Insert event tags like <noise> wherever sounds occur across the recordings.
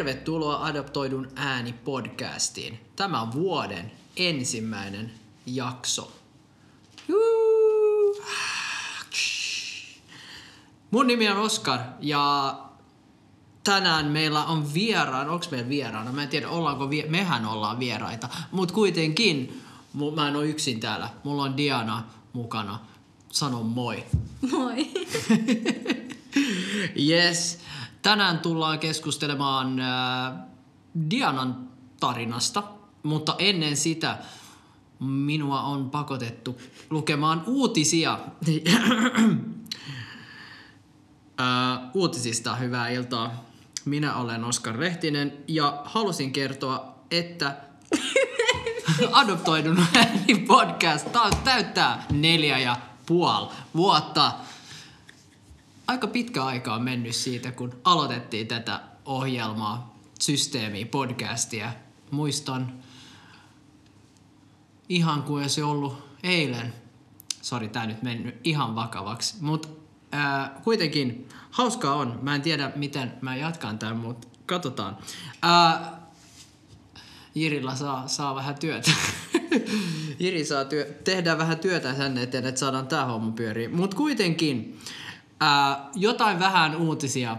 Tervetuloa Adoptoidun ääni podcastiin. Tämä on vuoden ensimmäinen jakso. Juu. Mun nimi on Oskar ja tänään meillä on vieraan, onko meillä vieraana? Mä en tiedä, ollaanko vie- mehän ollaan vieraita, mutta kuitenkin mä en ole yksin täällä. Mulla on Diana mukana. Sano moi. Moi. <laughs> Yes. Tänään tullaan keskustelemaan äh, Dianan tarinasta, mutta ennen sitä minua on pakotettu lukemaan uutisia. äh, uutisista hyvää iltaa. Minä olen Oskar Rehtinen ja halusin kertoa, että <laughs> Adoptoidun <laughs> ääni podcast täyttää neljä ja puoli vuotta aika pitkä aika on mennyt siitä, kun aloitettiin tätä ohjelmaa, systeemiä, podcastia. Muistan ihan kuin se ollut eilen. Sori, tää nyt mennyt ihan vakavaksi. Mutta kuitenkin hauskaa on. Mä en tiedä, miten mä jatkan tämän, mutta katsotaan. Ää, Jirillä saa, saa vähän työtä. <laughs> Jiri saa työ, tehdään vähän työtä sen eteen, että saadaan tää homma pyöriin. Mutta kuitenkin, ää, jotain vähän uutisia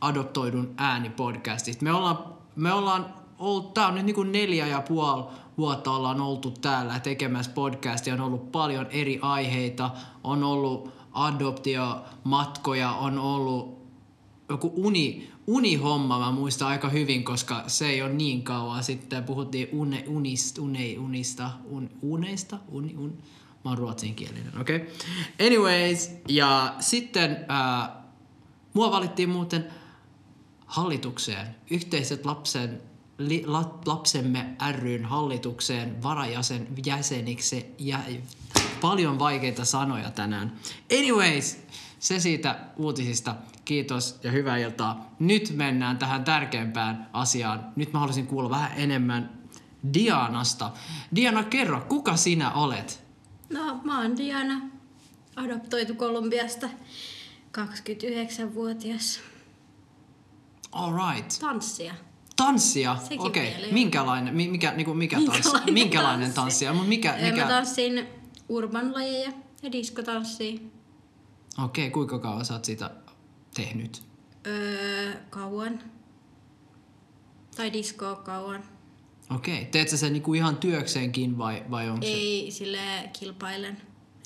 adoptoidun äänipodcastista. Me ollaan, me ollaan ollut, tää on nyt niinku neljä ja puoli vuotta ollaan oltu täällä tekemässä podcastia. On ollut paljon eri aiheita, on ollut adoptiomatkoja, on ollut joku uni, unihomma mä muistan aika hyvin, koska se ei ole niin kauan sitten. Puhuttiin une, unista, une, unista, un, uneista, uni, un, mä oon ruotsinkielinen, okei? Okay? Anyways, ja sitten ää, mua valittiin muuten hallitukseen, yhteiset lapsen, li, la, lapsemme ryn hallitukseen varajäsen jäseniksi ja paljon vaikeita sanoja tänään. Anyways, se siitä uutisista. Kiitos ja hyvää iltaa. Nyt mennään tähän tärkeimpään asiaan. Nyt mä haluaisin kuulla vähän enemmän Dianasta. Diana, kerro, kuka sinä olet? No, mä oon Diana, adoptoitu Kolumbiasta, 29-vuotias. All right. Tanssia. Tanssia? Sekin Okei. Okay. Minkälainen, mi- mikä, niinku, mikä, tanssi? Minkälainen Minkälainen tanssi? tanssia? Mut mikä, Mikä? Mä tanssin urban-lajeja ja diskotanssia. Okei, okay, kuinka kauan sä oot sitä tehnyt? Öö, kauan. Tai diskoa kauan. Okei. Okay. Teet sä sen niinku ihan työkseenkin vai, vai onko se... Ei sille kilpailen,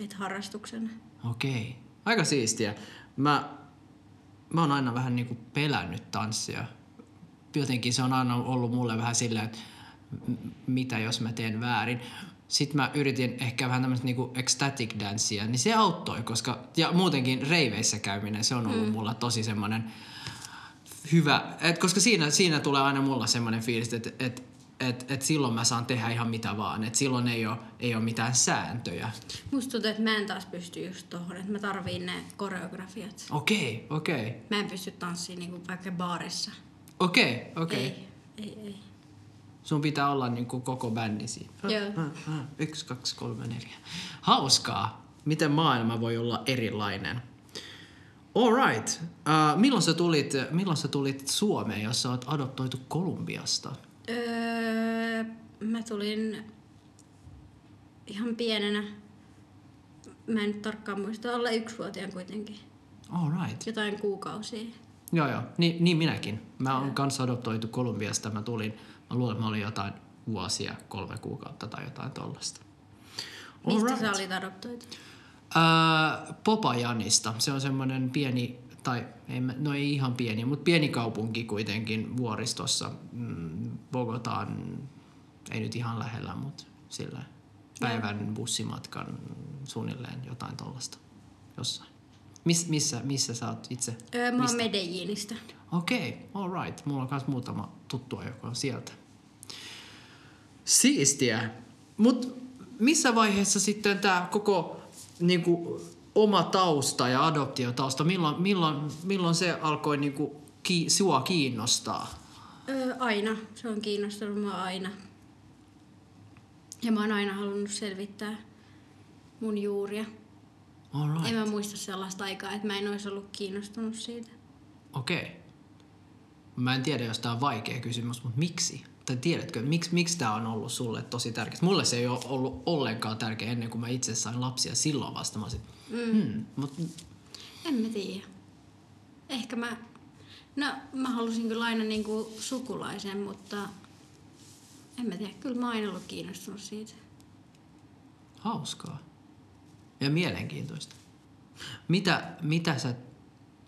et harrastuksena. Okei. Okay. Aika siistiä. Mä, mä oon aina vähän niinku pelännyt tanssia. Jotenkin se on aina ollut mulle vähän silleen, että mitä jos mä teen väärin. Sitten mä yritin ehkä vähän tämmöistä niinku ecstatic dancea, niin se auttoi, koska, ja muutenkin reiveissä käyminen, se on ollut mm. mulla tosi semmoinen hyvä, et koska siinä, siinä tulee aina mulla semmoinen fiilis, että et, et, et silloin mä saan tehdä ihan mitä vaan, että silloin ei ole, ei ole mitään sääntöjä. Musta tuntuu, että mä en taas pysty just tohon, että mä tarviin ne koreografiat. Okei, okei. Mä en pysty tanssiin niinku vaikka baarissa. Okei, okei. Ei, ei, ei. Sun pitää olla niinku koko bändi siinä. Joo. Ah, ah, Yksi, kaksi, kolme, neljä. Hauskaa. Miten maailma voi olla erilainen. Alright. Uh, milloin, sä tulit, milloin sä tulit Suomeen, jos sä oot adoptoitu Kolumbiasta? Mä tulin ihan pienenä. Mä en nyt tarkkaan muista, olla yksivuotiaan kuitenkin. Alright. Jotain kuukausia. Joo, joo. Ni, niin minäkin. Mä oon kanssa adoptoitu Kolumbiasta. Mä tulin, mä luulen, että mä olin jotain vuosia, kolme kuukautta tai jotain tollasta. Mistä Alright. sä olit adoptoitu? Ää, Popajanista. Se on semmoinen pieni, tai ei, no ei ihan pieni, mutta pieni kaupunki kuitenkin vuoristossa. Mm, Bogotaan, ei nyt ihan lähellä, mutta sillä päivän bussimatkan suunnilleen jotain tollasta jossain. Miss, missä, missä sä oot itse? Öö, mä oon Medellinistä. Okei, okay, alright. Mulla on myös muutama tuttua, joka on sieltä. Siistiä. Mut missä vaiheessa sitten tämä koko niinku, oma tausta ja adoptiotausta, milloin, milloin, milloin se alkoi niinku, ki, sua kiinnostaa? Öö, aina. Se on kiinnostanut mua aina. Ja mä oon aina halunnut selvittää mun juuria. Alright. En mä muista sellaista aikaa, että mä en olisi ollut kiinnostunut siitä. Okei. Okay. Mä en tiedä, jos tämä on vaikea kysymys, mutta miksi? Tai tiedätkö, miksi, miksi tämä on ollut sulle tosi tärkeä? Mulle se ei ole ollut ollenkaan tärkeä ennen kuin mä itse sain lapsia. Silloin vasta mä sit, mm. Hmm, mut, En mä tiedä. Ehkä mä... No, mä halusin kyllä aina niinku sukulaisen, mutta en mä tiedä. Kyllä mä oon aina ollut kiinnostunut siitä. hauskaa. Ja mielenkiintoista. Mitä, mitä sä,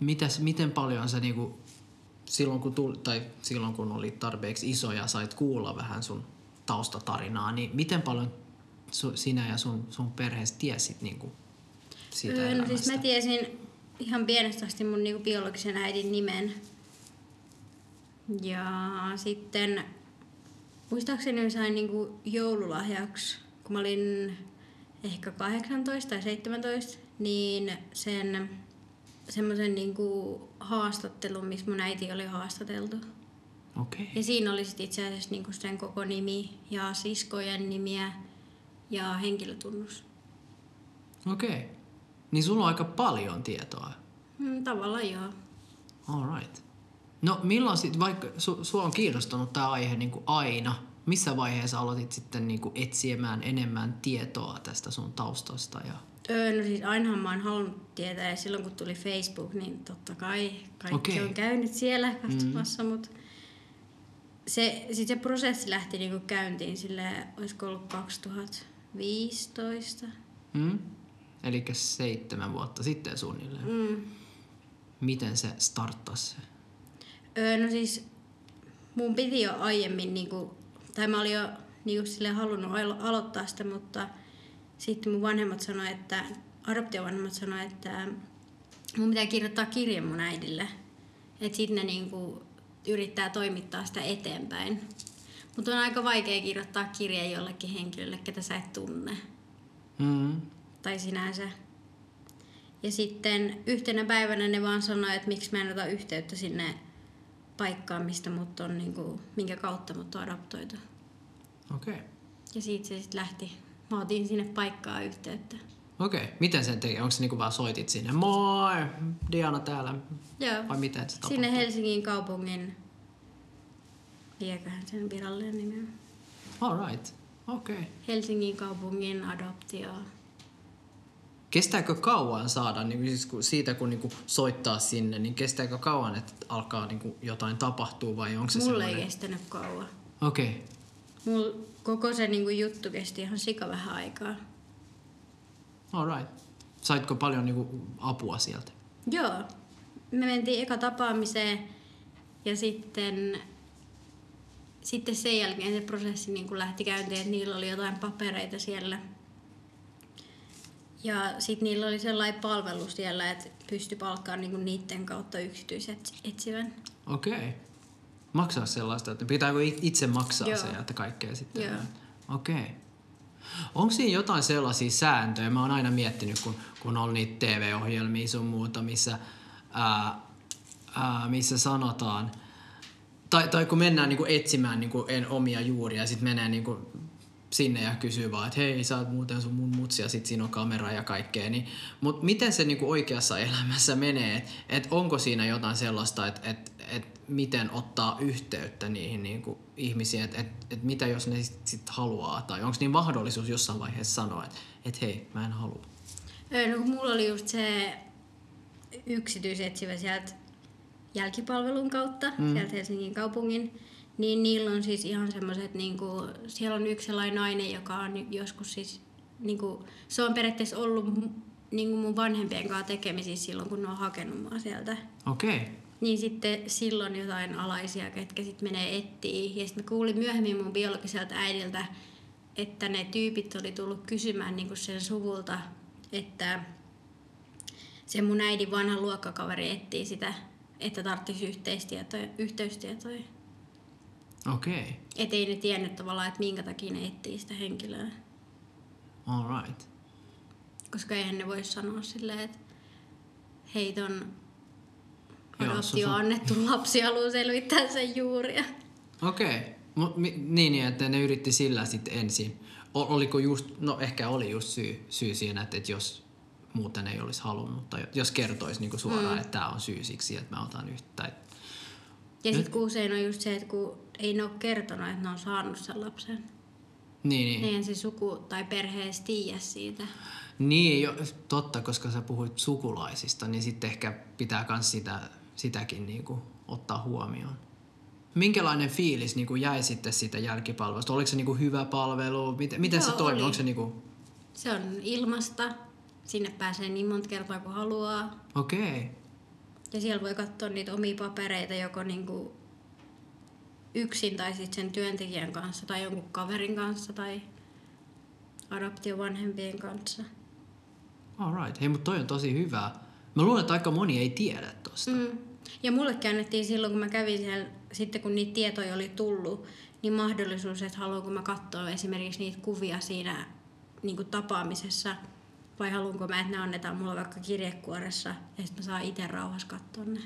mitäs, miten paljon sä niinku, silloin kun, tuli, tai silloin kun oli tarpeeksi iso ja sait kuulla vähän sun taustatarinaa, niin miten paljon su, sinä ja sun, sun perheessä tiesit niinku siitä Öö, no elämästä? siis mä tiesin ihan pienestä asti mun niinku biologisen äidin nimen. Ja sitten muistaakseni mä sain niinku joululahjaksi, kun mä olin ehkä 18 tai 17, niin sen semmoisen niinku haastattelun, missä mun äiti oli haastateltu. Okei. Okay. Ja siinä oli sit itse asiassa niinku sen koko nimi ja siskojen nimiä ja henkilötunnus. Okei. Okay. Niin sulla on aika paljon tietoa. Mm, tavallaan joo. All right. No milloin sitten, vaikka su, sua on kiinnostanut tämä aihe niin kuin aina, missä vaiheessa aloitit sitten niin kuin etsimään enemmän tietoa tästä sun taustasta? Ja... Öö, no siis ainahan mä oon halunnut tietää ja silloin kun tuli Facebook, niin totta kai kaikki Okei. on käynyt siellä katsomassa, mm. mutta se, sit se prosessi lähti niinku käyntiin sille, olisiko ollut 2015. Mm? Eli seitsemän vuotta sitten suunnilleen. Mm. Miten se starttasi? Öö, no siis mun piti jo aiemmin, niinku, tai mä olin jo niinku sille halunnut alo- aloittaa sitä, mutta sitten mun vanhemmat sanoi, että, adoptiovanhemmat sanoi, että mun pitää kirjoittaa kirje mun äidille. Että sitten ne niinku yrittää toimittaa sitä eteenpäin. Mutta on aika vaikea kirjoittaa kirje jollekin henkilölle, ketä sä et tunne. Mm. Tai sinänsä. Ja sitten yhtenä päivänä ne vaan sanoi, että miksi mä en ota yhteyttä sinne paikkaan, mistä mut on, niinku, minkä kautta mut on adoptoitu. Okei. Okay. Ja siitä se sitten lähti. Mä otin sinne paikkaa yhteyttä. Okei. Okay. Miten sen teki? Onko se niinku vaan soitit sinne? Moi! Diana täällä. Joo. Vai miten se tapahtui? Sinne Helsingin kaupungin, lieköhän sen virallinen nimi on. All right. Okei. Okay. Helsingin kaupungin adoptio. Kestääkö kauan saada, niin siis kun, siitä kun niin soittaa sinne, niin kestääkö kauan, että alkaa niin jotain tapahtuu vai onko se Mulle ei semmoinen? kestänyt kauan. Okei. Okay. Mul koko se niinku juttu kesti ihan sika vähän aikaa. All right. Saitko paljon niin apua sieltä? Joo. Me mentiin eka tapaamiseen ja sitten, sitten sen jälkeen se prosessi niin kuin lähti käyntiin, että niillä oli jotain papereita siellä. Ja sitten niillä oli sellainen palvelu siellä, että pystyi palkkaamaan niin kuin niiden kautta yksityiset etsivän. Okei. Okay. Maksaa sellaista, että pitääkö it- itse maksaa Joo. se ja että kaikkea sitten? Joo. Okei. Okay. Onko siinä jotain sellaisia sääntöjä? Mä oon aina miettinyt, kun, kun on niitä TV-ohjelmia sun muuta, missä, ää, ää, missä sanotaan, tai, tai kun mennään niinku etsimään niinku en omia juuria ja sitten menee niinku sinne ja kysyy vaan, että hei, sä oot muuten sun mun mutsi ja sit siinä on kamera ja kaikkea. Niin, Mutta miten se niinku oikeassa elämässä menee? Että et onko siinä jotain sellaista, että et, et miten ottaa yhteyttä niihin niinku ihmisiin, että et, et mitä jos ne sit, sit haluaa? Tai onko niin mahdollisuus jossain vaiheessa sanoa, että et hei, mä en halua? Öö, No kun mulla oli just se yksityisetsivä sieltä jälkipalvelun kautta, mm. sieltä Helsingin kaupungin, niin niillä on siis ihan semmoiset, niinku, siellä on yksi sellainen nainen, joka on joskus siis, niinku, se on periaatteessa ollut niinku mun vanhempien kanssa tekemisissä silloin, kun ne on hakenut mua sieltä. Okei. Okay. Niin sitten silloin jotain alaisia, ketkä sitten menee ettiin. Ja sitten mä kuulin myöhemmin mun biologiselta äidiltä, että ne tyypit oli tullut kysymään niinku sen suvulta, että se mun äidin vanha luokkakaveri etsii sitä, että tarvitsisi yhteistietoja, yhteystietoja. Okei. Okay. Et ei ne tiennyt tavallaan, että minkä takia ne etsii sitä henkilöä. All right. Koska eihän ne voi sanoa silleen, että hei ton adoptio annettu <laughs> lapsi haluaa selvittää sen juuria. Okei. Okay. Niin, niin, että ne yritti sillä sitten ensin. Oliko just, no ehkä oli just syy, syy siinä, että, että jos muuten ei olisi halunnut, tai jos kertoisi niinku suoraan, mm. että tämä on syy siksi, että mä otan yhtä. Tai, Ja sitten kun usein on just se, että kun ei ne ole kertonut, että ne on saanut sen lapsen. Niin, niin. Eihän se suku tai perhe edes tiedä siitä. Niin, jo, totta, koska sä puhuit sukulaisista, niin sitten ehkä pitää myös sitä, sitäkin niin kuin ottaa huomioon. Minkälainen fiilis niin kuin jäi sitten siitä jälkipalvelusta? Oliko se niin kuin hyvä palvelu? Miten, miten se Joo, toimi? oli. Onko se niin kuin... Se on ilmasta. Sinne pääsee niin monta kertaa kuin haluaa. Okei. Okay. Ja siellä voi katsoa niitä omia papereita joko niinku yksin tai sitten sen työntekijän kanssa tai jonkun kaverin kanssa tai adoptiovanhempien kanssa. Alright. Hei, mutta toi on tosi hyvä. Mä luulen, että aika moni ei tiedä tosta. Mm. Ja mulle käännettiin silloin, kun mä kävin siellä, sitten kun niitä tietoja oli tullut, niin mahdollisuus, että haluanko mä katsoa esimerkiksi niitä kuvia siinä niin kuin tapaamisessa, vai haluanko mä, että ne annetaan mulle vaikka kirjekuoressa, ja sitten mä saan itse rauhassa katsoa ne.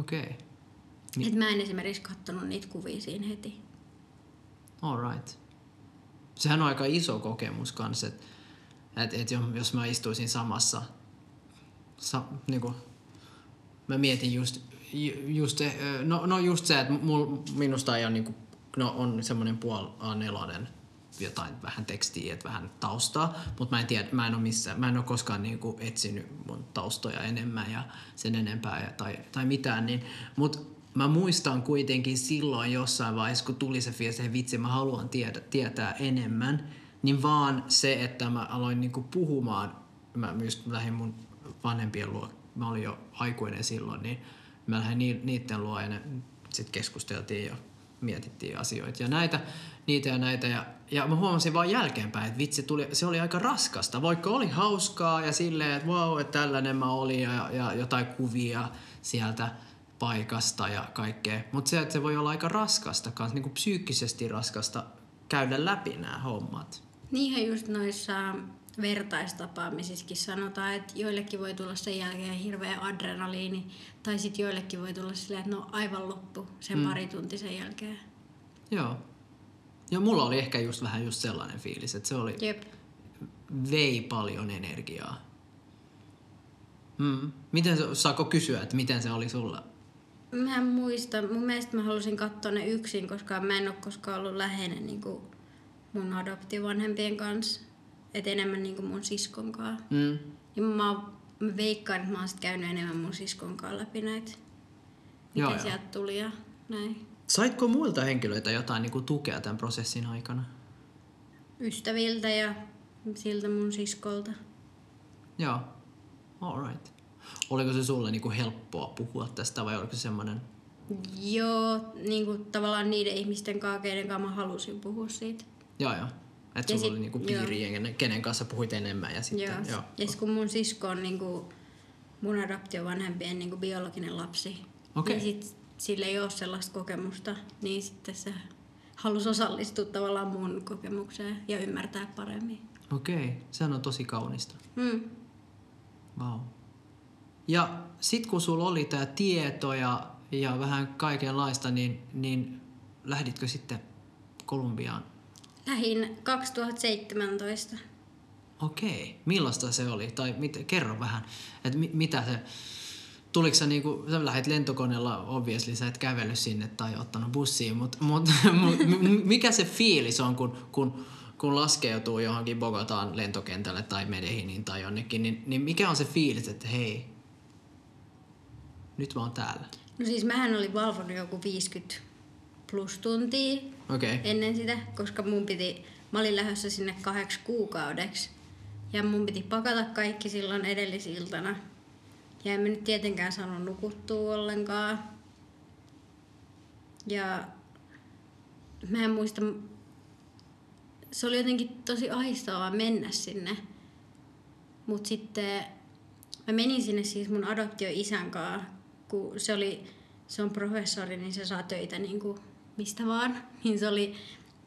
Okei. Okay. Niin. Et mä en esimerkiksi katsonut niitä kuvia siinä heti. Alright. Sehän on aika iso kokemus kanssa, että et, et jos mä istuisin samassa, sa, niinku, mä mietin just, ju- just, ö, no, no just se, että mul, minusta ei ole niinku, no on semmoinen puol A4 jotain vähän tekstiä, että vähän taustaa, mutta mä en tiedä, mä en ole missään, mä en ole koskaan niinku etsinyt mun taustoja enemmän ja sen enempää ja, tai, tai mitään, niin, mutta mä muistan kuitenkin silloin jossain vaiheessa, kun tuli se fiilis, että vitsi, mä haluan tiedä, tietää enemmän, niin vaan se, että mä aloin niinku puhumaan, mä just lähdin mun vanhempien luo, mä olin jo aikuinen silloin, niin mä lähdin ni, niiden luo ja sitten keskusteltiin ja mietittiin asioita ja näitä, niitä ja näitä. Ja, ja mä huomasin vaan jälkeenpäin, että vitsi, tuli, se oli aika raskasta. Vaikka oli hauskaa ja silleen, että wow, että tällainen mä olin ja, ja jotain kuvia sieltä paikasta ja kaikkea. Mutta se, että se voi olla aika raskasta, kans, niin kuin psyykkisesti raskasta käydä läpi nämä hommat. Niinhän just noissa vertaistapaamisissakin sanotaan, että joillekin voi tulla sen jälkeen hirveä adrenaliini, tai sitten joillekin voi tulla silleen, että no aivan loppu sen mm. pari tunti sen jälkeen. Joo. Ja mulla oli ehkä just vähän just sellainen fiilis, että se oli, Jep. vei paljon energiaa. Mm. Miten saako kysyä, että miten se oli sulla? Mä en muista. Mun mielestä mä halusin katsoa ne yksin, koska mä en ole koskaan ollut läheinen niin kuin mun adoptivanhempien kanssa. Et enemmän niin kuin mun siskon kanssa. Mm. Ja mä, mä veikkaan, että mä oon sit käynyt enemmän mun siskon kanssa läpi näitä, mitä Joo, joo. sieltä tuli ja näin. Saitko muilta henkilöitä jotain niin kuin tukea tämän prosessin aikana? Ystäviltä ja siltä mun siskolta. Joo. Alright. Oliko se sulle niin kuin helppoa puhua tästä vai oliko se semmoinen... Joo, niin kuin tavallaan niiden ihmisten kanssa, keiden kanssa mä halusin puhua siitä. Joo, joo. Että sulla sit- oli niinku piiri, kenen, kenen kanssa puhuit enemmän ja sitten... Joo. joo. Ja sit kun mun sisko on niin kuin mun adoptiovanhempien niin kuin biologinen lapsi, Okei. niin sit sillä ei ole sellaista kokemusta, niin sitten se halusi osallistua tavallaan mun kokemukseen ja ymmärtää paremmin. Okei, sehän on tosi kaunista. Mm. Wow. Ja sit kun sulla oli tää tieto ja, ja vähän kaikenlaista, niin, niin lähditkö sitten Kolumbiaan? Lähin 2017. Okei, millaista se oli? Tai mit, kerro vähän, että mi, mitä se... Tuliko sä niinku, sä lähdet lentokoneella, obviously sä et kävellyt sinne tai ottanut bussiin, mutta mut, <laughs> mikä se fiilis on, kun, kun, kun laskeutuu johonkin Bogotaan lentokentälle tai Medelliniin tai jonnekin, niin, niin mikä on se fiilis, että hei, nyt mä oon täällä? No siis mähän olin valvonut joku 50 plus tuntia okay. ennen sitä, koska mun piti, mä olin lähdössä sinne kahdeksi kuukaudeksi. Ja mun piti pakata kaikki silloin edellisiltana. Ja en mä nyt tietenkään saanut nukuttua ollenkaan. Ja mä en muista, se oli jotenkin tosi ahdistavaa mennä sinne. Mut sitten mä menin sinne siis mun adoptioisän kanssa, kun se oli, se on professori, niin se saa töitä niin kuin mistä vaan. <laughs> Niin se oli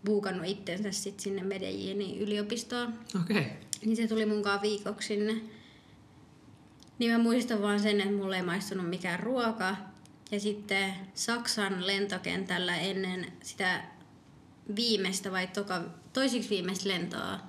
buukannut itsensä sit sinne Medellinin yliopistoon. okei. Okay. Niin se tuli munkaan viikoksi sinne. Niin mä muistan vaan sen, että mulle ei maistunut mikään ruoka. Ja sitten Saksan lentokentällä ennen sitä viimeistä vai toka, toisiksi viimeistä lentoa,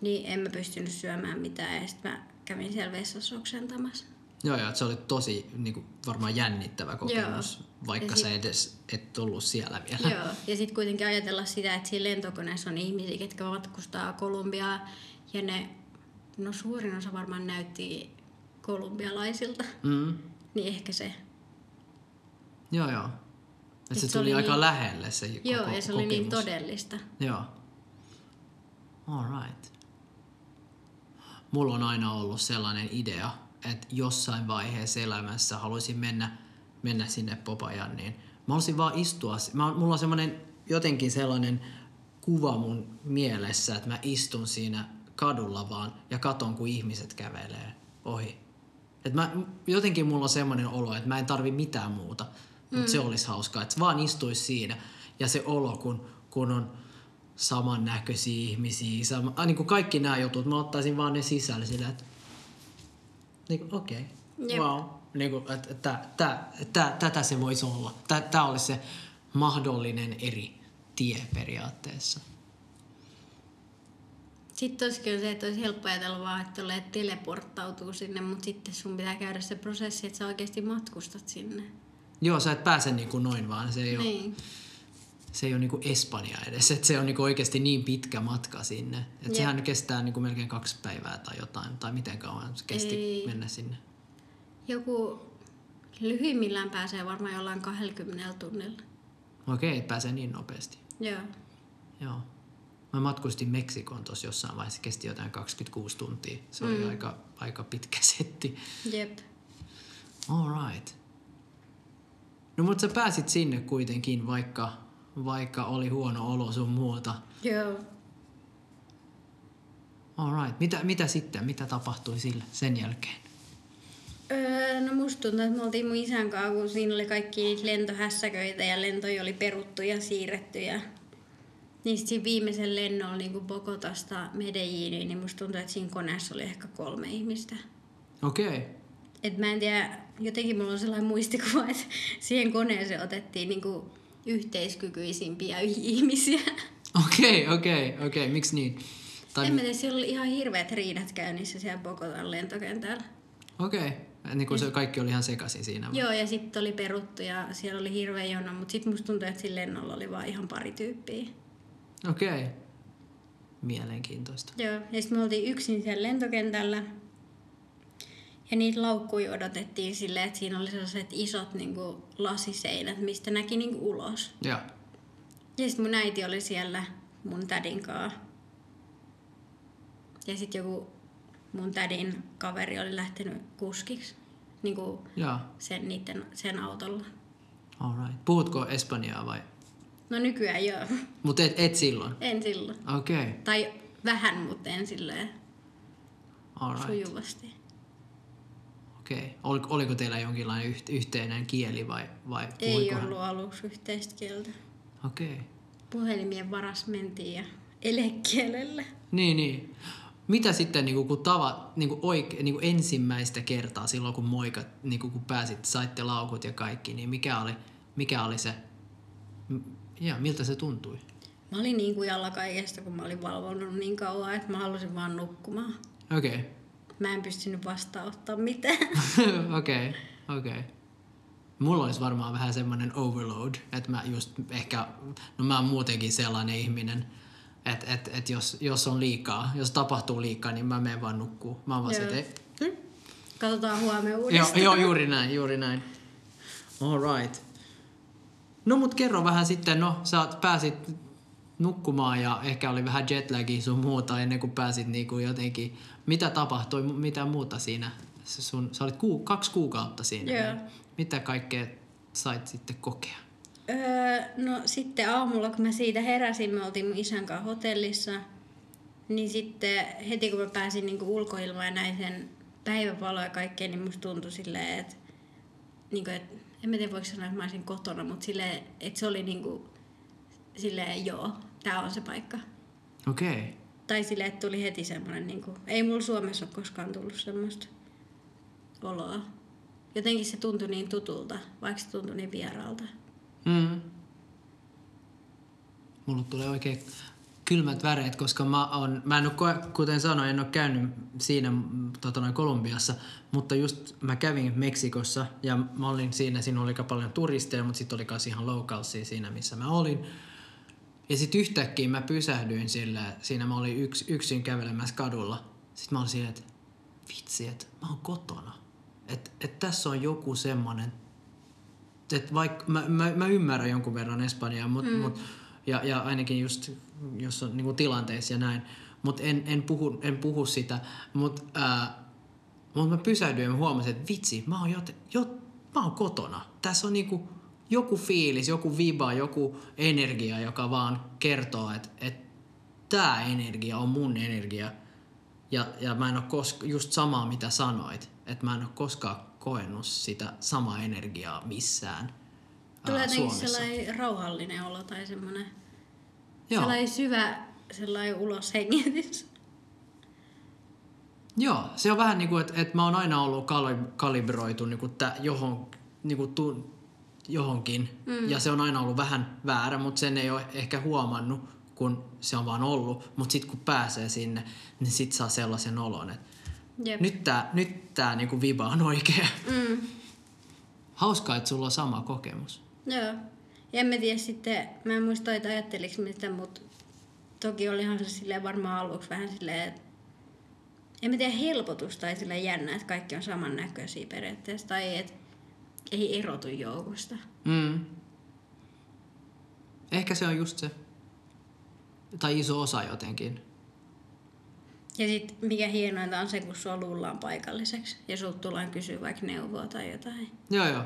niin en mä pystynyt syömään mitään. Ja sitten mä kävin siellä vessassa oksentamassa. Joo, joo, se oli tosi niin kuin, varmaan jännittävä kokemus, Joo. vaikka Ja sä sit- edes et ollut siellä vielä. Joo, ja sitten kuitenkin ajatella sitä, että siinä lentokoneessa on ihmisiä, ketkä matkustaa Kolumbiaa, ja ne, no suurin osa varmaan näytti kolumbialaisilta, Mm. niin ehkä se. Joo, joo. Et Et se, se tuli oli aika niin- lähelle se koko Joo, ja se oli niin kokemus. todellista. Joo. All right. Mulla on aina ollut sellainen idea, että jossain vaiheessa elämässä haluaisin mennä, mennä sinne Popajan, niin mä haluaisin vaan istua. Mä, mulla on semmoinen jotenkin sellainen kuva mun mielessä, että mä istun siinä kadulla vaan ja katon, kun ihmiset kävelee ohi. Et mä, jotenkin mulla on semmoinen olo, että mä en tarvi mitään muuta, mutta mm. se olisi hauskaa, että vaan istuisi siinä. Ja se olo, kun, kun on samannäköisiä ihmisiä, sama, ah, niin kuin kaikki nämä jutut, mä ottaisin vaan ne sisälle sillä, että niin kuin, okei, okay, Jep. wow. Niin kuin, että, että, että, että, tätä se voisi olla. Tämä olisi se mahdollinen eri tie periaatteessa. Sitten olisi kyllä se, että olisi helppo ajatella vaan, että tulee teleporttautuu sinne, mutta sitten sun pitää käydä se prosessi, että sä oikeasti matkustat sinne. Joo, sä et pääse niin kuin noin vaan, se ei ole, Niin. se ei ole niin kuin Espanja edes, että se on niin kuin oikeasti niin pitkä matka sinne. Että Jep. sehän kestää niin kuin melkein kaksi päivää tai jotain, tai miten kauan se kesti Ei. mennä sinne. Joku lyhyimmillään pääsee varmaan jollain 20 tunnilla. Okei, et pääsee niin nopeasti. Joo. Joo. Mä matkustin Meksikon tuossa jossain vaiheessa, kesti jotain 26 tuntia. Se oli Mm. aika, aika pitkä setti. Jep. All right. No mutta sä pääsit sinne kuitenkin, vaikka, vaikka oli huono olo sun muuta. Joo. All right. Mitä, mitä sitten? Mitä tapahtui sille sen jälkeen? Öö, no musta tuntuu, että me oltiin mun isän kanssa, kun siinä oli kaikki niitä lentohässäköitä ja lentoja oli peruttu ja siirretty. Ja... Niin sit siinä viimeisen lennolla niin Bogotasta Medelliniin, niin musta tuntuu, että siinä koneessa oli ehkä kolme ihmistä. Okei. Okay. Et mä en tiedä, jotenkin mulla on sellainen muistikuva, että siihen koneeseen otettiin niin yhteiskykyisimpiä ihmisiä. Okei, okei, okei. Miksi niin? Tai, En mä tiedä, siellä oli ihan hirveät riidat käynnissä siellä Bogotan lentokentällä. okei. Niin kuin se kaikki oli ihan sekaisin siinä. Joo, ja sitten oli peruttu ja siellä oli hirveä jono, mutta sitten musta tuntui, että sillä lennolla oli vaan ihan pari tyyppiä. Okei. Okay. Mielenkiintoista. Joo, ja sitten me oltiin yksin siellä lentokentällä. Ja niitä laukkuja odotettiin silleen, että siinä oli sellaiset isot niin kuin, lasiseinät, mistä näki niin kuin, ulos. Joo. Ja sitten mun äiti oli siellä mun tädin kanssa. Ja sitten joku mun tädin kaveri oli lähtenyt kuskiksi niin kuin sen, niiden, sen autolla. All right. Puhutko espanjaa vai? No nykyään joo. <laughs> Mutta et, et silloin. En silloin. Okei. Okay. Tai vähän, mutta en silleen All right. sujuvasti. Okei. Okay. Oliko, oliko teillä jonkinlainen yht, yhteinen kieli vai, vai Ei ollut aluksi yhteistä kieltä. Okei. Okay. Puhelimien varas mentiin ja elekielellä. Niin, niin. Mitä sitten, niin kuin, kun tava, niin kuin oike, niin kuin ensimmäistä kertaa silloin, kun moikat, niin kuin, kun pääsit, saitte laukut ja kaikki, niin mikä oli, mikä oli se, ja miltä se tuntui? Mä olin niin kujalla kaikesta, kun mä olin valvonut niin kauan, että mä halusin vaan nukkumaan. Okei. Okay. Mä en pystynyt vastaanottaa mitään. <laughs> Okei, okei. Mulla olisi varmaan vähän semmoinen overload, että mä just ehkä, no mä oon muutenkin sellainen ihminen, että et, et jos, jos on liikaa, jos tapahtuu liikaa, niin mä menen vaan nukkuu. Mä vaan Joo. että ei, Katsotaan huomenna Joo, uudestaan. joo, juuri näin, juuri näin. All right. No mut kerro vähän sitten, no sä pääsit nukkumaan ja ehkä oli vähän jetlagia sun muuta ennen kuin pääsit niinku jotenkin, mitä tapahtui, mitä muuta siinä? Sun, sä olit kuu, kaksi kuukautta siinä. Joo. niin Mitä kaikkea sait sitten kokea? Öö, no sitten aamulla, kun mä siitä heräsin, me oltiin mun isän kanssa hotellissa. Niin sitten heti kun mä pääsin niinku ulkoilmaan ja näin sen päivänvaloa ja kaikkea, niin musta tuntui silleen, että niinku, et, en mä tiedä voiko sanoa, että mä olisin kotona, mutta silleen, että se oli niinku, silleen, joo, tää on se paikka. Okei. Okay. Tai silleen, että tuli heti semmoinen, niinku, ei mulla Suomessa ole koskaan tullut semmoista oloa. Jotenkin se tuntui niin tutulta, vaikka se tuntui niin vieraalta. Mm. Mulla tulee oikein kylmät väreet, koska mä, on, mä en ole, kuten sanoin, en ole käynyt siinä tota noin Kolumbiassa, mutta just mä kävin Meksikossa ja mä olin siinä, siinä oli paljon turisteja, mutta sitten oli myös ihan localsia siinä, missä mä olin. Ja sitten yhtäkkiä mä pysähdyin sillä, siinä mä olin yks, yksin kävelemässä kadulla. Sitten mä olin siinä, että vitsi, että mä oon kotona. Että et tässä on joku semmonen, että vaikka mä, mä, mä, ymmärrän jonkun verran Espanjaa, mut, mm. mut, ja, ja ainakin just jos on niinku tilanteissa ja näin, mutta en, en, puhu, en puhu sitä, mutta mut mä pysähdyin ja mä huomasin, että vitsi, mä oon, jote, jo, mä oon kotona. Tässä on niinku joku fiilis, joku viba, joku energia, joka vaan kertoo, että, että tämä energia on mun energia. Ja, ja mä en ole koska, just samaa mitä sanoit, että mä en ole koskaan koennut sitä samaa energiaa missään Tulee jotenkin sellainen rauhallinen olo tai semmoinen Joo. sellainen syvä sellainen uloshengitys. Joo, se on vähän niin kuin, että, että mä oon aina ollut kali- kalibroitu niin kuin tä, johon, niin kuin tu, johonkin. Mm. Ja se on aina ollut vähän väärä, mutta sen ei ole ehkä huomannut, kun se on vaan ollut. Mutta sitten kun pääsee sinne, niin sit saa sellaisen olon, että Jep. nyt tää, nyt tää niin kuin viba on oikea. Mm. Hauskaa, että sulla on sama kokemus. Joo. Ja en mä tiedä sitten, mä en muista, että ajatteliks mitä, mutta toki olihan se silleen varmaan aluksi vähän silleen, että en mä tiedä helpotusta tai silleen jännä, että kaikki on samannäköisiä periaatteessa, tai että ei erotu joukosta. Mm. Ehkä se on just se. Tai iso osa jotenkin. Ja sitten mikä hienointa on se, kun sua luullaan paikalliseksi ja sulta tullaan kysyä vaikka neuvoa tai jotain. Joo, joo.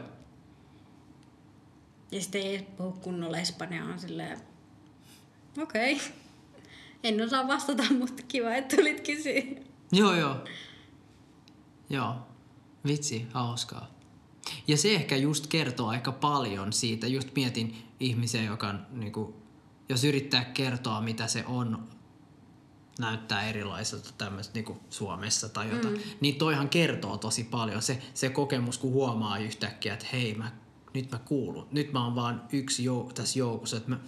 Ja sitten ei puhu kunnolla espanjaa, on silleen, okei. Okay. En osaa vastata, mutta kiva, että tulit kysyä. Joo, joo. Joo. Vitsi, hauskaa. Ja se ehkä just kertoo aika paljon siitä. Just mietin ihmisiä, joka on, niinku, jos yrittää kertoa, mitä se on, näyttää erilaiselta tämmöistä niinku Suomessa tai jotain, mm. niin toihan kertoo tosi paljon. Se, se kokemus, kun huomaa yhtäkkiä, että hei, mä, nyt mä kuulun. Nyt mä oon vaan yksi jou, tässä joukossa, että mä,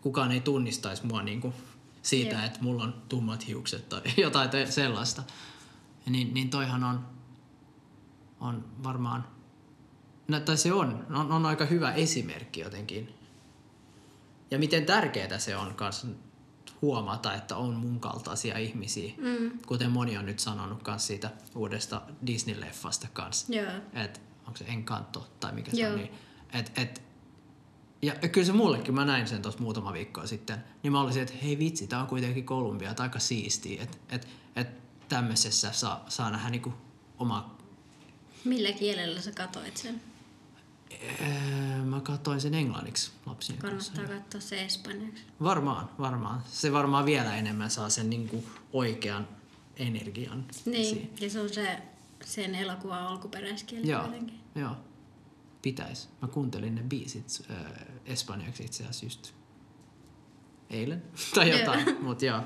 kukaan ei tunnistaisi mua niinku siitä, Jep. että mulla on tummat hiukset tai <laughs> jotain te- sellaista. Niin, niin toihan on, on varmaan, no, tai se on, on, on aika hyvä esimerkki jotenkin. Ja miten tärkeää se on kanssa huomata, että on mun kaltaisia ihmisiä. Mm. Kuten moni on nyt sanonut kans siitä uudesta Disney-leffasta kanssa. Joo. Et, onko se Encanto tai mikä se Joo. on. Niin, et, et, ja kyllä se mullekin, mä näin sen tuossa muutama viikko sitten, niin mä olisin, että hei vitsi, tää on kuitenkin Kolumbia, on aika siistiä, että et, et tämmöisessä saa, saa nähdä niinku oma... Millä kielellä sä katoit sen? Ee, mä katsoin sen englanniksi lapsien kanssa. Kannattaa katsoa se espanjaksi. Varmaan, varmaan. Se varmaan vielä enemmän saa sen niinku oikean energian esiin. Niin, ja se on se sen elokuvan alkuperäiskieli Joo, kuitenkin. joo. Pitäis. Mä kuuntelin ne biisit äh, espanjaksi itse asiassa just eilen <laughs> tai jotain, mut joo.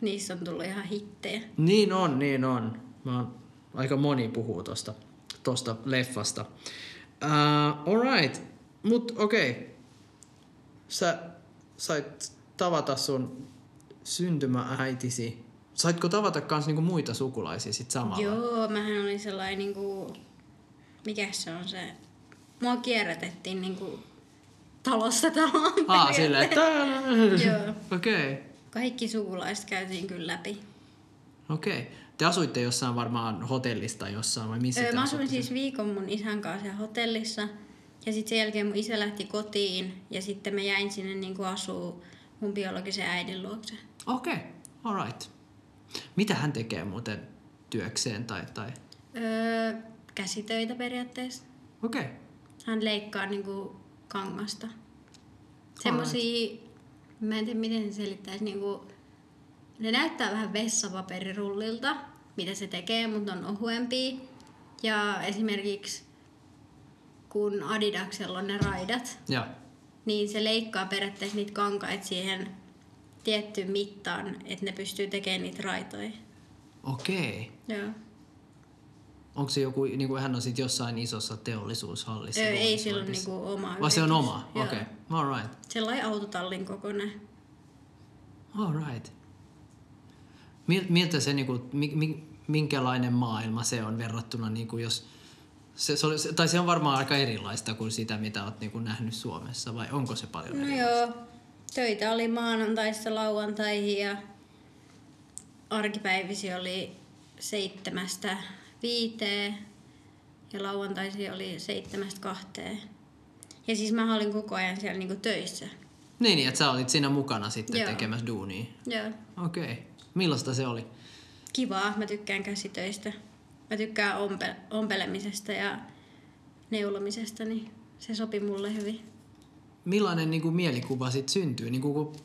Niissä on tullut ihan hittejä. Niin on, niin on. Mä oon, aika moni puhuu tosta, tosta leffasta. Uh, alright, mut okei. Okay. Sä sait tavata sun syntymääitisi. Saitko tavata kans niinku muita sukulaisia sit samalla? Joo, mähän olin sellainen niinku... Mikä se on se? Mua kierrätettiin niinku talosta taloon. Aa, silleen, täällä. Joo. Okei. Okay. Kaikki sukulaiset käytiin kyllä läpi. Okei. Okay. Te asuitte jossain varmaan hotellista jossain vai missä Öö, mä asuin siis viikon mun isän kanssa hotellissa. Ja sitten sen jälkeen mun isä lähti kotiin. Ja sitten mä jäin sinne niin asuu mun biologisen äidin luokse. Okei, okay. alright. Mitä hän tekee muuten työkseen tai... tai... Öö, käsitöitä periaatteessa. Okei. Okay. Hän leikkaa niinku kangasta. Semmosia, mä en tiedä miten se selittäisi, niinku, ne näyttää vähän vessapaperirullilta, mitä se tekee, mutta on ohuempia. Ja esimerkiksi kun Adidaksella on ne raidat, Joo. niin se leikkaa periaatteessa niitä kankaita siihen tiettyyn mittaan, että ne pystyy tekemään niitä raitoja. Okei. Okay. Joo. Onko se joku, niin kuin hän on sit jossain isossa teollisuushallissa? Öö, ei ole missä? niinku oma Vai se on yritys. oma? Okei, okay. alright. Sellainen autotallin kokoinen. All right. Mil- Miltä se, niinku, mi- mi- minkälainen maailma se on verrattuna, niinku, jos... Se, se, oli, tai se on varmaan aika erilaista kuin sitä, mitä olet niinku, nähnyt Suomessa, vai onko se paljon No erilaista? joo, töitä oli maanantaista lauantaihin ja arkipäivisi oli seitsemästä viiteen ja lauantaisin oli seitsemästä kahteen. Ja siis mä olin koko ajan siellä niinku töissä. Niin, niin, että sä olit siinä mukana sitten Joo. tekemässä duunia. Joo. Okei. Okay. Millaista se oli? Kivaa, mä tykkään käsitöistä. Mä tykkään ompe- ompelemisesta ja neulomisesta, niin se sopi mulle hyvin. Millainen niin kuin, mielikuva sitten syntyy? Niin kuin, kun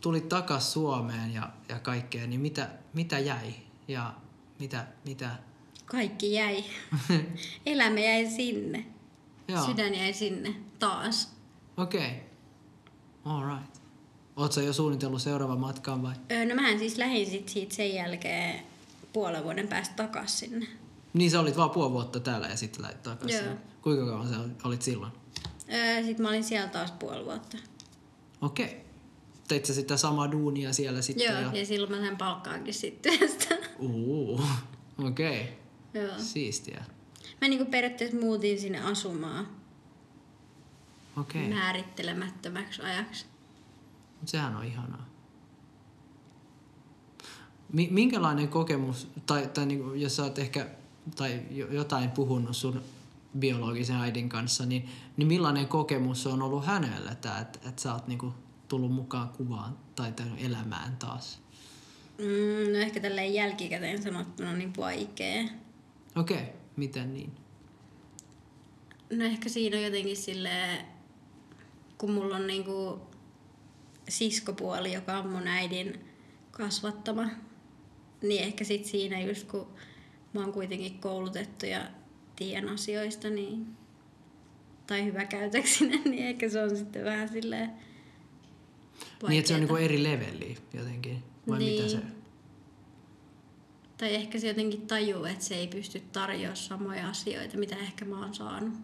tulit takas Suomeen ja, ja kaikkea, niin mitä, mitä jäi? Ja mitä, mitä... Kaikki jäi. <laughs> Elämä jäi sinne. Joo, Sydän jäi sinne taas. okei. Okay. All right. Oletko jo suunnitellut seuraavan matkaan vai? Öö, no mähän siis lähdin sit siitä sen jälkeen puolen vuoden päästä takas sinne. Niin sä olit vaan puoli vuotta täällä ja sitten lähdit takaisin. Kuinka kauan sä olit silloin? Öö, sitten mä olin siellä taas puoli vuotta. Okei. Okay. Teit sä sitä samaa duunia siellä sitten? Joo, Ja... ja silloin mä sain palkkaankin sitten <laughs> työstä. Uu, okei. Okay. Joo. Siistiä. Mä niinku periaatteessa muutin sinne asumaan Okei. Okay. määrittelemättömäksi ajaksi. Mut sehän on ihanaa. Mi- minkälainen kokemus, tai, tai niinku, jos sä oot ehkä tai jo- jotain puhunut sun biologisen äidin kanssa, niin, niin millainen kokemus on ollut hänelle, että et, et sä oot niinku tullut mukaan kuvaan tai elämään taas? Mm, no ehkä tälleen jälkikäteen sanottuna niin vaikea. Okei, okay. miten niin? No ehkä siinä on jotenkin silleen, kun mulla on niinku siskopuoli, joka on mun äidin kasvattama, niin ehkä sit siinä just kun mä oon kuitenkin koulutettu ja tiedän asioista, niin tai hyväkäytöksinen, <laughs> niin ehkä se on sitten vähän silleen Niin, että se on niinku eri leveli jotenkin, vai mitä Niin. se? Tai ehkä se jotenkin tajuu, että se ei pysty tarjoamaan samoja asioita, mitä ehkä mä oon saanut.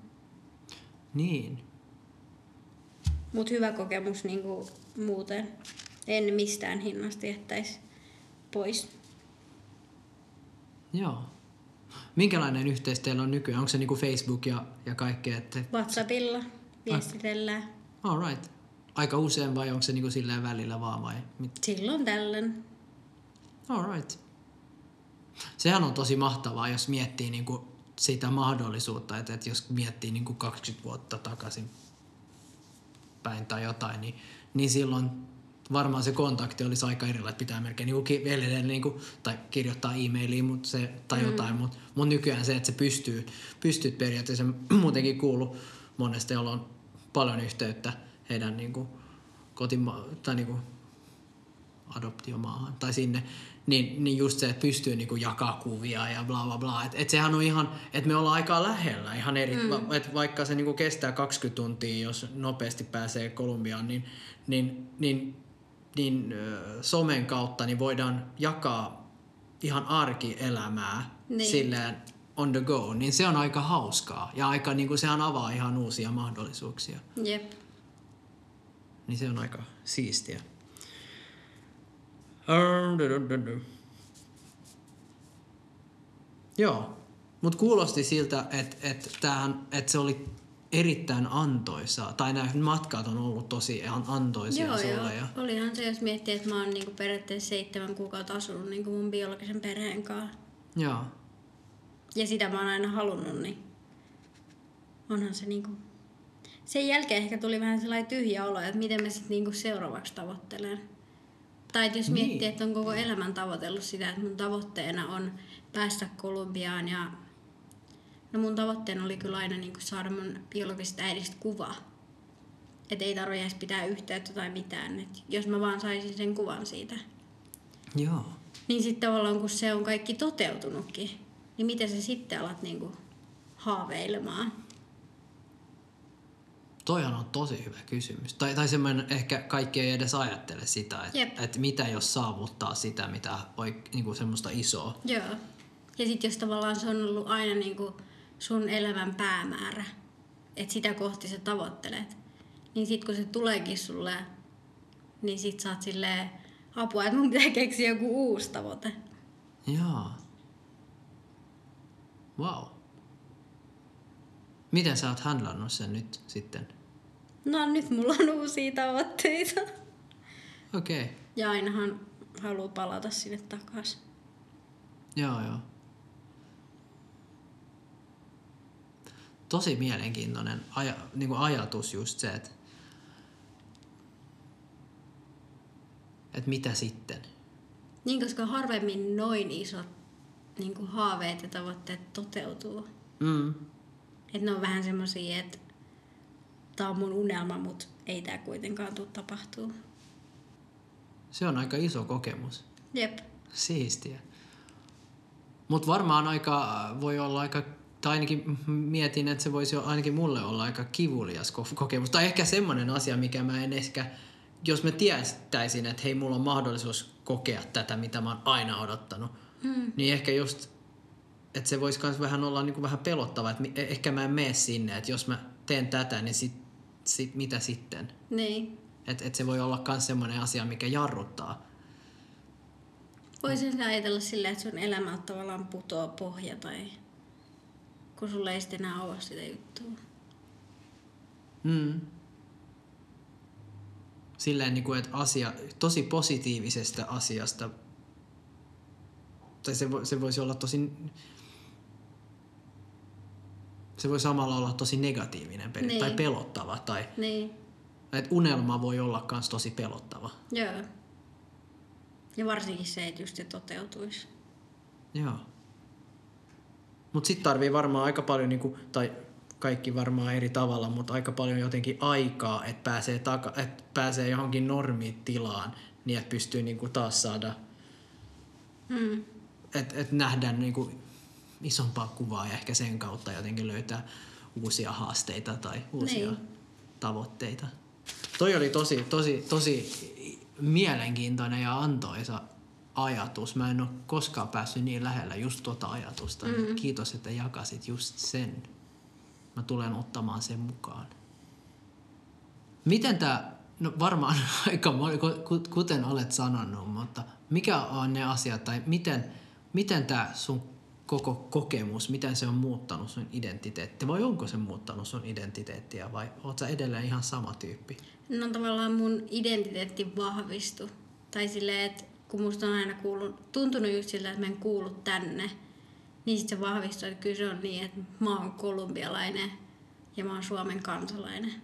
Niin. Mut hyvä kokemus niinku muuten. En mistään hinnasta jättäisi pois. Joo. Minkälainen yhteys teillä on nykyään? Onko se niinku Facebook ja, ja kaikkea? Että... WhatsAppilla viestitellään. All right. Aika usein vai onko se niinku silleen välillä vaan vai? Mit? Silloin tällöin. All right. Sehän on tosi mahtavaa, jos miettii niinku sitä mahdollisuutta, että, että jos miettii niinku 20 vuotta takaisin päin tai jotain, niin, niin silloin varmaan se kontakti olisi aika erilainen, että pitää melkein niinku ki- edelleen niinku, tai kirjoittaa e-mailiin mut se, tai mm. jotain, mutta mut nykyään se, että se pystyy, pystyt periaatteessa <clears throat> muutenkin kuullut monesta, jolla on paljon yhteyttä heidän niinku, kotima- tai niinku, adoptiomaahan tai sinne, niin, niin just se, että pystyy niinku jakaa kuvia ja bla bla bla. Että et sehän on ihan, että me ollaan aika lähellä ihan eri, mm. va, et vaikka se niinku kestää 20 tuntia, jos nopeasti pääsee Kolumbiaan, niin, niin, niin, niin somen kautta niin voidaan jakaa ihan arkielämää Niin. silleen on the go, niin se on aika hauskaa ja aika, niin kuin sehän avaa ihan uusia mahdollisuuksia. Jep. Niin se on aika siistiä. Joo, mutta kuulosti siltä, että et tämähän, et se oli erittäin antoisaa. Tai nämä matkat on ollut tosi an- antoisia Joo, sulle. joo. Ja... Olihan se, jos miettii, että mä oon niinku periaatteessa seitsemän kuukautta asunut niinku mun biologisen perheen kanssa. Joo. Ja sitä mä oon aina halunnut, niin onhan se niinku... Sen jälkeen ehkä tuli vähän sellainen tyhjä olo, että miten mä sitten niinku seuraavaksi tavoittelen. Tai että jos Niin. miettii, että on koko elämän tavoitellut sitä, että mun tavoitteena on päästä Kolumbiaan ja... No mun tavoitteena oli kyllä aina niinku saada mun biologisesta äidistä kuva. Että ei tarvitse edes pitää yhteyttä tai mitään. Et jos mä vaan saisin sen kuvan siitä. Joo. Niin sitten tavallaan kun se on kaikki toteutunutkin, niin miten sä sitten alat niinku haaveilemaan? Toihan on tosi hyvä kysymys. Tai, tai semmoinen, ehkä kaikki ei edes ajattele sitä, että, että mitä jos saavuttaa sitä, mitä oik, niin kuin semmoista isoa. Joo. Ja sitten jos tavallaan se on ollut aina niinku sun elämän päämäärä, että sitä kohti sä tavoittelet, niin sitten kun se tuleekin sulle niin sit sä oot silleen apua, että mun pitää keksiä joku uusi tavoite. Joo. Wow. Miten sä oot handlannut sen nyt sitten? No nyt mulla on uusia tavoitteita. Okei. Okay. Ja ainahan haluaa palata sinne takaisin. Joo, joo. Tosi mielenkiintoinen aja, niin kuin ajatus just se, että, että mitä sitten. Niin, koska harvemmin noin isot niin kuin haaveet ja tavoitteet toteutuu. Mm. Että ne on vähän semmosia, että tää on mun unelma, mutta ei tää kuitenkaan tule tapahtuu. Se on aika iso kokemus. Jep. Siistiä. Mutta varmaan aika, voi olla aika, tai ainakin mietin, että se voisi ainakin mulle olla aika kivulias ko- kokemus. Tai ehkä semmoinen asia, mikä mä en ehkä, jos mä tiestäisin, että hei, mulla on mahdollisuus kokea tätä, mitä mä oon aina odottanut, Mm. niin ehkä just, että se voisi myös vähän olla niin kuin vähän pelottava, että mi- ehkä mä en mene sinne, että jos mä teen tätä, niin sit, sit mitä sitten? Niin. Että et se voi olla myös semmoinen asia, mikä jarruttaa. Voisin ajatella silleen, että sun elämä on tavallaan putoa pohja tai kun sulle ei sitten enää ole sitä juttua. Mm. Silleen, niin kuin, että asia, tosi positiivisesta asiasta, tai se, vo, se voisi olla tosi, se voi samalla olla tosi negatiivinen peli, Niin. tai pelottava, tai Niin. että unelma voi olla myös tosi pelottava. Joo. Ja varsinkin se, että just se toteutuisi. Joo. Mutta sitten tarvii varmaan aika paljon, niinku, tai kaikki varmaan eri tavalla, mutta aika paljon jotenkin aikaa, että pääsee, taka, että pääsee johonkin normitilaan, niin että pystyy niinku taas saada, Mm. että et nähdään niinku isompaa kuvaa ja ehkä sen kautta jotenkin löytää uusia haasteita tai uusia Niin. tavoitteita. Toi oli tosi, tosi, tosi mielenkiintoinen ja antoisa ajatus. Mä en ole koskaan päässyt niin lähellä just tuota ajatusta. Mm. Kiitos, että jakasit just sen. Mä tulen ottamaan sen mukaan. Miten tämä, no varmaan <laughs> aika moni, ku- kuten olet sanonut, mutta mikä on ne asiat tai miten, miten tämä sun koko kokemus, miten se on muuttanut sun identiteettiä vai onko se muuttanut sun identiteettiä vai oot sä edelleen ihan sama tyyppi? No tavallaan mun identiteetti vahvistui. Tai silleen, että kun musta on aina kuullut, tuntunut just siltä, että mä en kuulu tänne, niin sitten se vahvistui, että kyllä se on niin, että mä oon kolumbialainen ja mä oon Suomen kansalainen.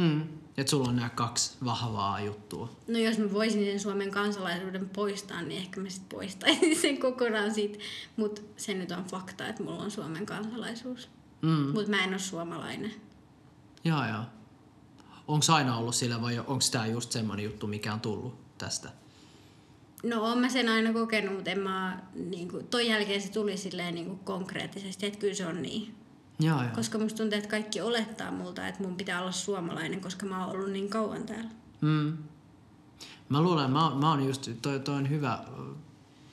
Hmm. Että sulla on nämä kaksi vahvaa juttua. No jos mä voisin sen Suomen kansalaisuuden poistaa, niin ehkä mä sit poistaisin sen kokonaan siitä. Mutta se nyt on fakta, että mulla on Suomen kansalaisuus. Mm. Mutta mä en ole suomalainen. Joo, joo. Onko aina ollut sillä vai onko tämä just semmoinen juttu, mikä on tullut tästä? No oon mä sen aina kokenut, mutta en mä, niinku, toi jälkeen se tuli silleen niinku konkreettisesti, että kyllä se on niin. Joo, joo. Koska musta tuntuu, että kaikki olettaa multa, että mun pitää olla suomalainen, koska mä oon ollut niin kauan täällä. Mm. Mä luulen, mä, mä oon just, toi, toi on hyvä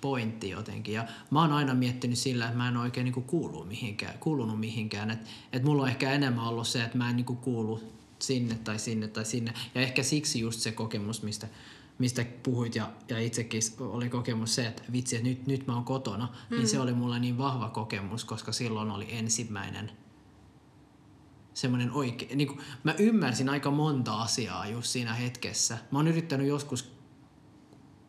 pointti jotenkin. Ja mä oon aina miettinyt sillä, että mä en oikein niinku kuulu mihinkään, kuulunut mihinkään. Että et mulla on ehkä enemmän ollut se, että mä en niinku kuulu sinne tai sinne tai sinne. Ja ehkä siksi just se kokemus, mistä, mistä puhuit ja, ja itsekin oli kokemus se, että vitsi, että nyt, nyt mä oon kotona. Mm. Niin se oli mulle niin vahva kokemus, koska silloin oli ensimmäinen semmoinen oikein, niin kuin, mä ymmärsin aika monta asiaa just siinä hetkessä. Mä oon yrittänyt joskus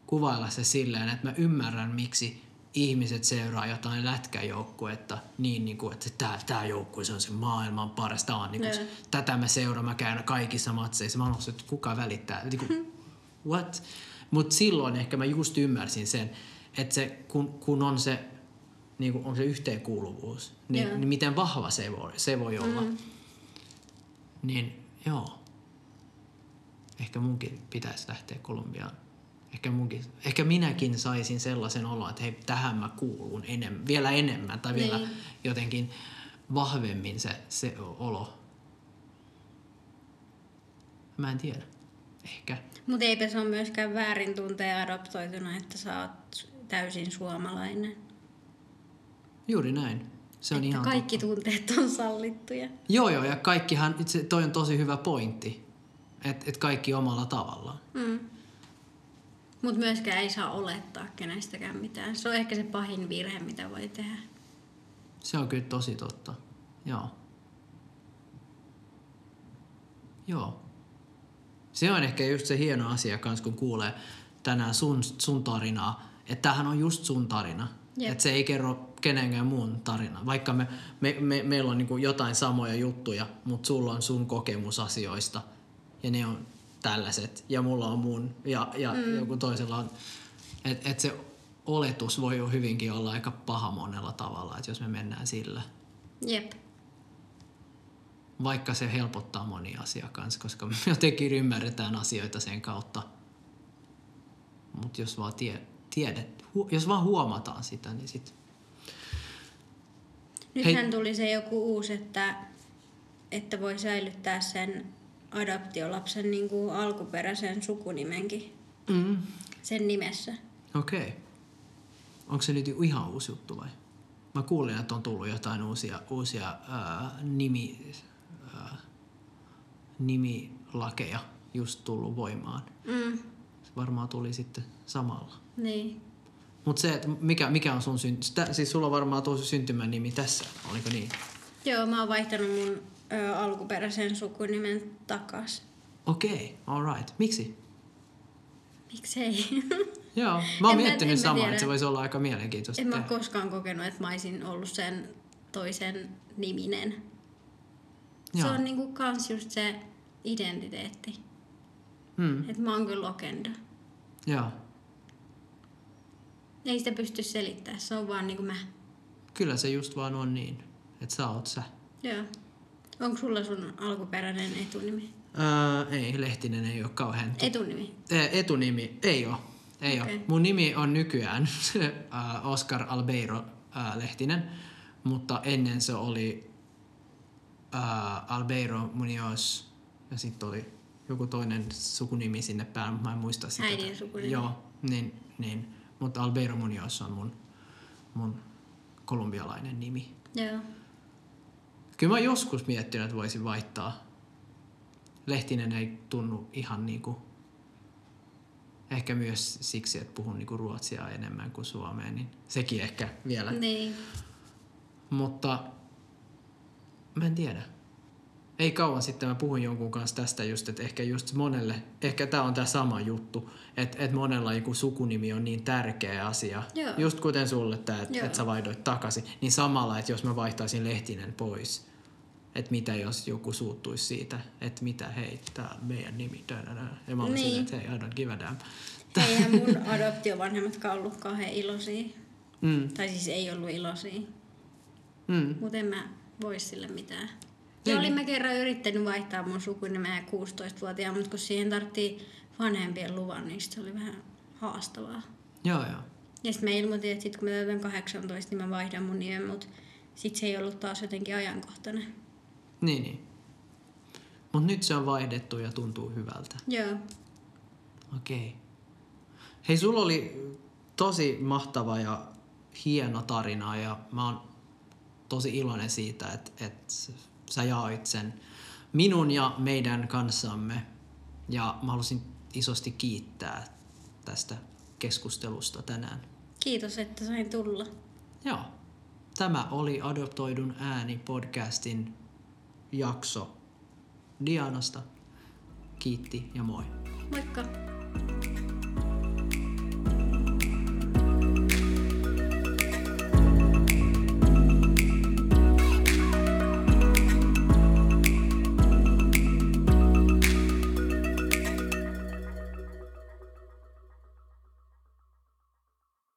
kuvailla se silleen, että mä ymmärrän, miksi ihmiset seuraa jotain lätkäjoukkuetta niin, niin kuin, että tämä, tämä joukkue se on se maailman paras. Tämä on, niin kuin, tätä mä seuraan, mä käyn kaikissa matseissa. Mä oon että kuka välittää. Niin kuin, <laughs> what? Mutta silloin ehkä mä just ymmärsin sen, että se, kun, kun on se, niin kuin on se yhteenkuuluvuus, niin, Joo. niin miten vahva se voi, se voi olla. Mm. Niin joo. Ehkä munkin pitäisi lähteä Kolumbiaan. Ehkä, munkin, ehkä minäkin saisin sellaisen olon, että hei, tähän mä kuulun enemmän, vielä enemmän tai vielä Niin. jotenkin vahvemmin se, se olo. Mä en tiedä. Ehkä. Mutta eipä se ole myöskään väärin tuntea adoptoituna, että sä oot täysin suomalainen. Juuri näin. Se on että ihan kaikki totta. tunteet on sallittuja. Joo, joo, ja kaikkihan, itse, toi on tosi hyvä pointti. Että et kaikki omalla tavallaan. Mm. Mutta myöskään ei saa olettaa kenestäkään mitään. Se on ehkä se pahin virhe, mitä voi tehdä. Se on kyllä tosi totta. Joo. Joo. Se on ehkä just se hieno asia kans, kun kuulee tänään sun, sun tarinaa, että tämähän on just sun tarina. Jep. Että se ei kerro kenenkään muun tarina. Vaikka me, me, me, meillä on niinku jotain samoja juttuja, mutta sulla on sun kokemus asioista ja ne on tällaiset ja mulla on mun ja, ja mm. joku toisella on. Että et se oletus voi jo hyvinkin olla aika paha monella tavalla, että jos me mennään sillä. Jep. Vaikka se helpottaa monia asiaa kanssa, koska me <laughs> jotenkin ymmärretään asioita sen kautta. Mutta jos vaan tie, tiedet, hu, jos vaan huomataan sitä, niin sit... Nythän Hei. tuli se joku uusi, että, että voi säilyttää sen adoptiolapsen niin kuin alkuperäisen sukunimenkin Mm. sen nimessä. Okei. Okay. Onko se nyt ihan uusi juttu vai? Mä kuulin, että on tullut jotain uusia, uusia ää, nimi, nimilakeja just tullut voimaan. Mm. Se varmaan tuli sitten samalla. Niin. Mutta se, että mikä, mikä on sun synty... Siis sulla on varmaan tuo syntymän nimi tässä, oliko niin? Joo, mä oon vaihtanut mun ö, alkuperäisen sukunimen takas. Okei, okay, alright. Miksi? Miksei? <laughs> Joo, mä oon En miettinyt en samaa, että se voisi olla aika mielenkiintoista. en mä tehdä. koskaan kokenut, että mä olisin ollut sen toisen niminen. Se Joo. on niinku kans just se identiteetti. Hmm, Että mä oon kyllä lokendo. joo. Ei sitä pysty selittämään, se on vaan niinku mä. Kyllä se just vaan on niin, että sä oot sä. Joo. Onko sulla sun alkuperäinen etunimi? Ää, ei, Lehtinen ei ole kauhean... Etunimi? Ää, etunimi ei ole. Ei Okei. ole. Mun nimi on nykyään <laughs> ää, Oscar Albeiro Lehtinen, mutta ennen se oli ää, Albeiro Munoz ja sitten oli joku toinen sukunimi sinne päälle, mutta mä en muista sitä. Äidin sukunimi. Joo, niin, niin. mutta Albeiro Munoz on mun, mun kolumbialainen nimi. Joo. Kyllä mä joskus miettinyt, että voisin vaihtaa. Lehtinen ei tunnu ihan niinku... Ehkä myös siksi, että puhun niinku ruotsia enemmän kuin suomea, niin sekin ehkä vielä. Niin. Mutta mä en tiedä. Ei kauan sitten mä puhuin jonkun kanssa tästä just, että ehkä just monelle, ehkä tämä on tämä sama juttu, että, että monella joku sukunimi on niin tärkeä asia. Joo. Just kuten sulle tämä, että, että sä vaihdoit takaisin, niin samalla, että jos mä vaihtaisin Lehtinen pois, että mitä jos joku suuttuisi siitä, että mitä hei, on meidän nimi, tää, ja mä olisin Niin. että hei, I don't give a damn. Eihän mun <laughs> adoptiovanhemmatkaan ollut kauhean iloisia. Mm, Tai siis ei ollut iloisia. mm, Mutta en mä voi sille mitään. Niin. Ja olin mä kerran yrittänyt vaihtaa mun sukunimeä 16-vuotiaana, mutta kun siihen tarvittiin vanhempien luvan, niin se oli vähän haastavaa. joo, joo. Ja sitten mä ilmoitin, että sit kun mä täytän 18, niin mä vaihdan mun nimen, mutta sit se ei ollut taas jotenkin ajankohtainen. Niin, niin. Mutta nyt se on vaihdettu ja tuntuu hyvältä. Joo. Okei. Hei, sulla oli tosi mahtava ja hieno tarina ja mä oon tosi iloinen siitä, että, että sä jaoit sen minun ja meidän kanssamme. Ja mä halusin isosti kiittää tästä keskustelusta tänään. Kiitos, että sain tulla. Joo. Tämä oli Adoptoidun ääni podcastin jakso Dianasta. Kiitti ja moi. Moikka!